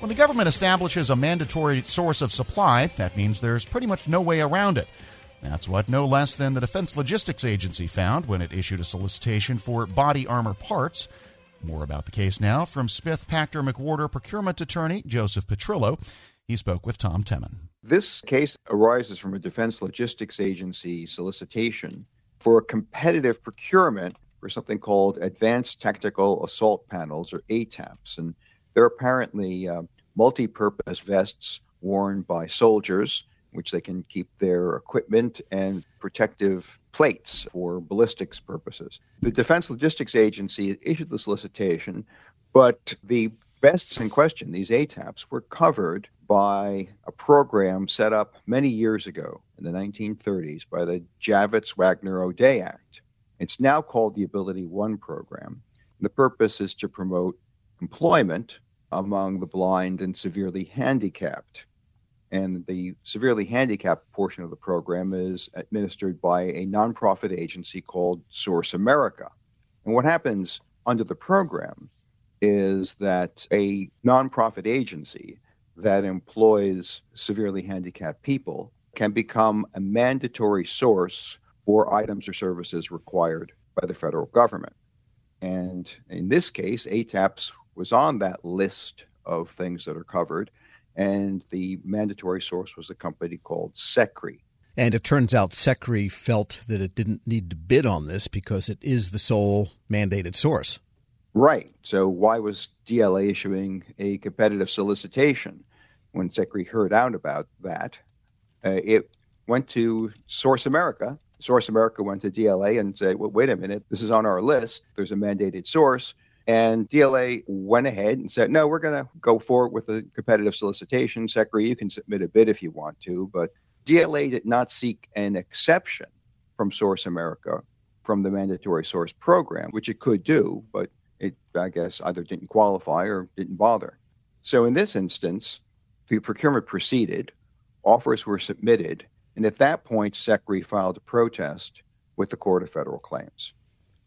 When the government establishes a mandatory source of supply, that means there's pretty much no way around it. That's what no less than the Defense Logistics Agency found when it issued a solicitation for body armor parts. More about the case now from Smith Pachter McWhorter procurement attorney Joseph Petrillo. He spoke with Tom Temin. This case arises from a Defense Logistics Agency solicitation for a competitive procurement for something called Advanced Tactical Assault Panels, or ATAPs. And they're apparently uh, multi purpose vests worn by soldiers, which they can keep their equipment and protective plates for ballistics purposes. The Defense Logistics Agency issued the solicitation, but the vests in question, these ATAPs, were covered by a program set up many years ago in the 1930s by the Javits Wagner O'Day Act. It's now called the Ability One program. The purpose is to promote employment among the blind and severely handicapped. And the severely handicapped portion of the program is administered by a nonprofit agency called Source America. And what happens under the program is that a nonprofit agency that employs severely handicapped people can become a mandatory source for items or services required by the federal government. And in this case, ATAPS was on that list of things that are covered, and the mandatory source was a company called SECRI. And it turns out SECRI felt that it didn't need to bid on this because it is the sole mandated source. Right. So why was DLA issuing a competitive solicitation? When SECRI heard out about that, uh, it went to Source America. Source America went to DLA and said, well, wait a minute, this is on our list. There's a mandated source. And DLA went ahead and said, no, we're going to go forward with a competitive solicitation. SECRI, you can submit a bid if you want to. But DLA did not seek an exception from Source America from the mandatory source program, which it could do, but it, I guess, either didn't qualify or didn't bother. So in this instance, the procurement proceeded, offers were submitted, and at that point, SECRI filed a protest with the Court of Federal Claims.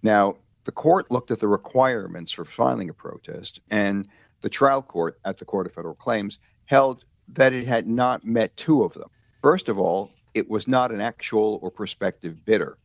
Now, the court looked at the requirements for filing a protest, and the trial court at the Court of Federal Claims held that it had not met two of them. First of all, it was not an actual or prospective bidder.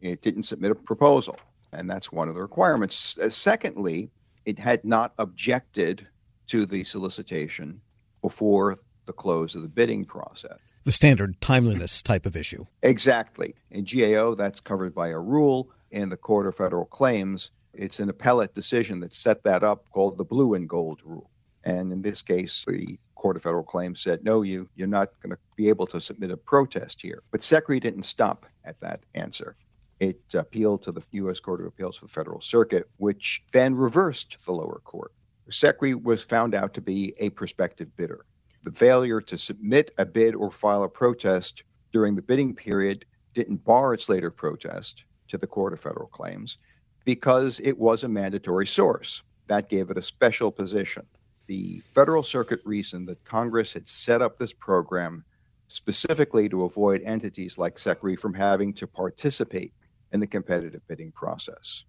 It didn't submit a proposal and that's one of the requirements. Uh, secondly, it had not objected to the solicitation before the close of the bidding process. The standard timeliness type of issue. Exactly. In GAO, that's covered by a rule. In the Court of Federal Claims, it's an appellate decision that set that up called the blue and gold rule. And in this case, the Court of Federal Claims said, no, you, you're not going to be able to submit a protest here. But SECRI didn't stop at that answer. It appealed to the U.S. Court of Appeals for the Federal Circuit, which then reversed the lower court. SECRI was found out to be a prospective bidder. The failure to submit a bid or file a protest during the bidding period didn't bar its later protest to the Court of Federal Claims because it was a mandatory source. That gave it a special position. The Federal Circuit reasoned that Congress had set up this program specifically to avoid entities like SECRI from having to participate in the competitive bidding process.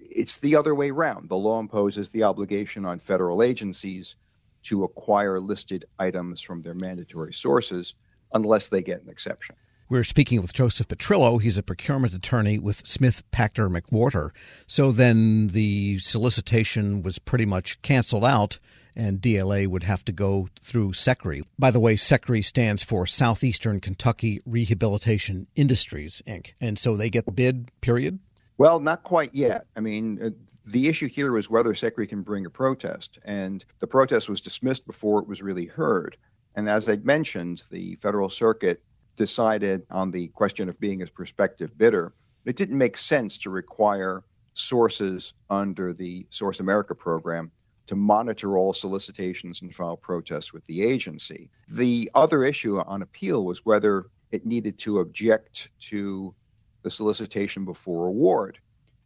It's the other way around. The law imposes the obligation on federal agencies to acquire listed items from their mandatory sources unless they get an exception. We're speaking with Joseph Petrillo. He's a procurement attorney with Smith Pachter McWhorter. So then the solicitation was pretty much canceled out, and DLA would have to go through SECRI. By the way, SECRI stands for Southeastern Kentucky Rehabilitation Industries, Inc. And so they get the bid, period? Well, not quite yet. I mean, uh, the issue here is whether SECRI can bring a protest, and the protest was dismissed before it was really heard. And as I mentioned, the Federal Circuit decided on the question of being a prospective bidder, it didn't make sense to require sources under the Source America program to monitor all solicitations and file protests with the agency. The other issue on appeal was whether it needed to object to the solicitation before award.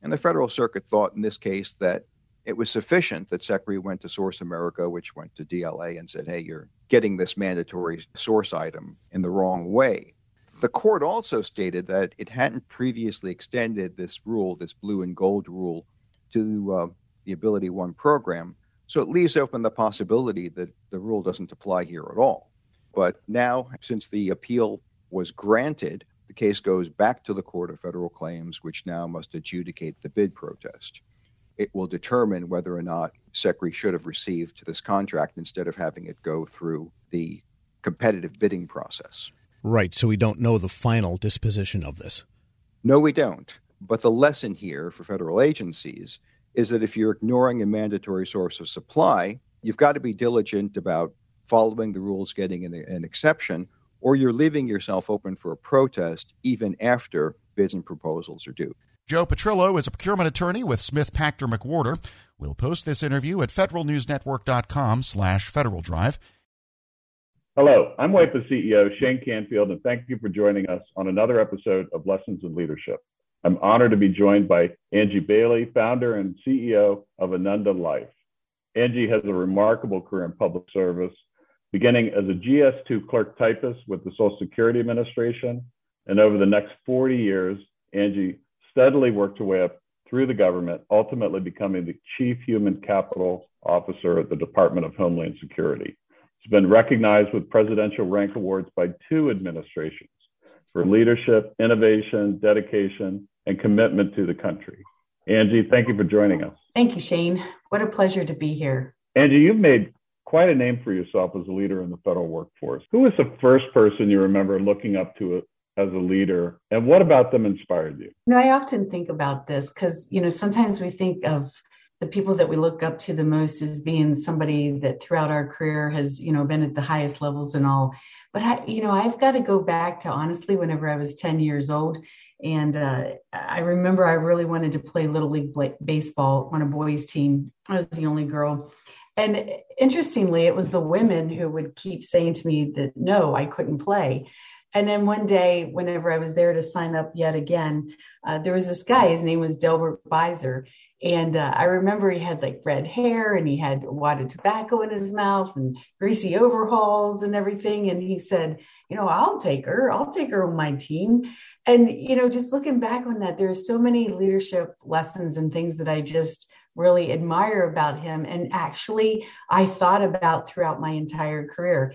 And the Federal Circuit thought in this case that it was sufficient that SECRI went to Source America, which went to DLA, and said, hey, you're getting this mandatory source item in the wrong way. The court also stated that it hadn't previously extended this rule, this blue and gold rule, to uh, the Ability One program So it leaves open the possibility that the rule doesn't apply here at all. But now, since the appeal was granted, the case goes back to the Court of Federal Claims, which now must adjudicate the bid protest. It will determine whether or not SECRI should have received this contract instead of having it go through the competitive bidding process. Right, so we don't know the final disposition of this. No, we don't. But the lesson here for federal agencies is that if you're ignoring a mandatory source of supply, you've got to be diligent about following the rules, getting an, an exception, or you're leaving yourself open for a protest even after bids and proposals are due. Joe Petrillo is a procurement attorney with Smith Pachter McWhorter. We'll post this interview at federalnewsnetwork.com slash Federal Drive. Hello, I'm WIPA CEO Shane Canfield, and thank you for joining us on another episode of Lessons in Leadership. I'm honored to be joined by Angie Bailey, founder and CEO of Ananda Life. Angie has a remarkable career in public service, beginning as a GS2 clerk typist with the Social Security Administration. And over the next 40 years, Angie steadily worked her way up through the government, ultimately becoming the Chief Human Capital Officer at the Department of Homeland Security. She's been recognized with presidential rank awards by two administrations for leadership, innovation, dedication, and commitment to the country. Angie, thank you for joining us. Thank you, Shane. What a pleasure to be here. Angie, you've made quite a name for yourself as a leader in the federal workforce. Who was the first person you remember looking up to as a leader, and what about them inspired you? You know, I often think about this because you know sometimes we think of the people that we look up to the most as being somebody that throughout our career has you know been at the highest levels and all but i you know i've got to go back to honestly whenever i was 10 years old and uh, I remember I really wanted to play Little League baseball on a boys' team. I was the only girl. And interestingly, it was the women who would keep saying to me that no, I couldn't play. And then one day, whenever I was there to sign up yet again, uh, there was this guy, his name was Delbert Beiser. And uh, I remember he had like red hair and he had a wad of tobacco in his mouth and greasy overalls and everything. And he said, You know, I'll take her. I'll take her on my team and you know just looking back on that there's so many leadership lessons and things that i just really admire about him and actually i thought about throughout my entire career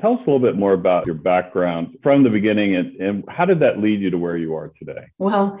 Tell us a little bit more about your background from the beginning and, and how did that lead you to where you are today? Well,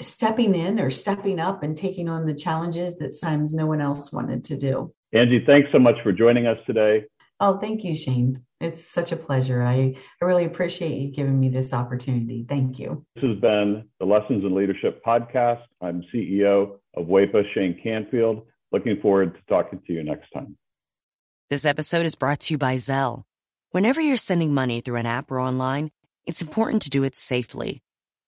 stepping in or stepping up and taking on the challenges that sometimes no one else wanted to do. Angie, thanks so much for joining us today. Oh, thank you, Shane. It's such a pleasure. I, I really appreciate you giving me this opportunity. Thank you. This has been the Lessons in Leadership podcast. I'm CEO of WEPA, Shane Canfield. Looking forward to talking to you next time. This episode is brought to you by Zelle. Whenever you're sending money through an app or online, it's important to do it safely.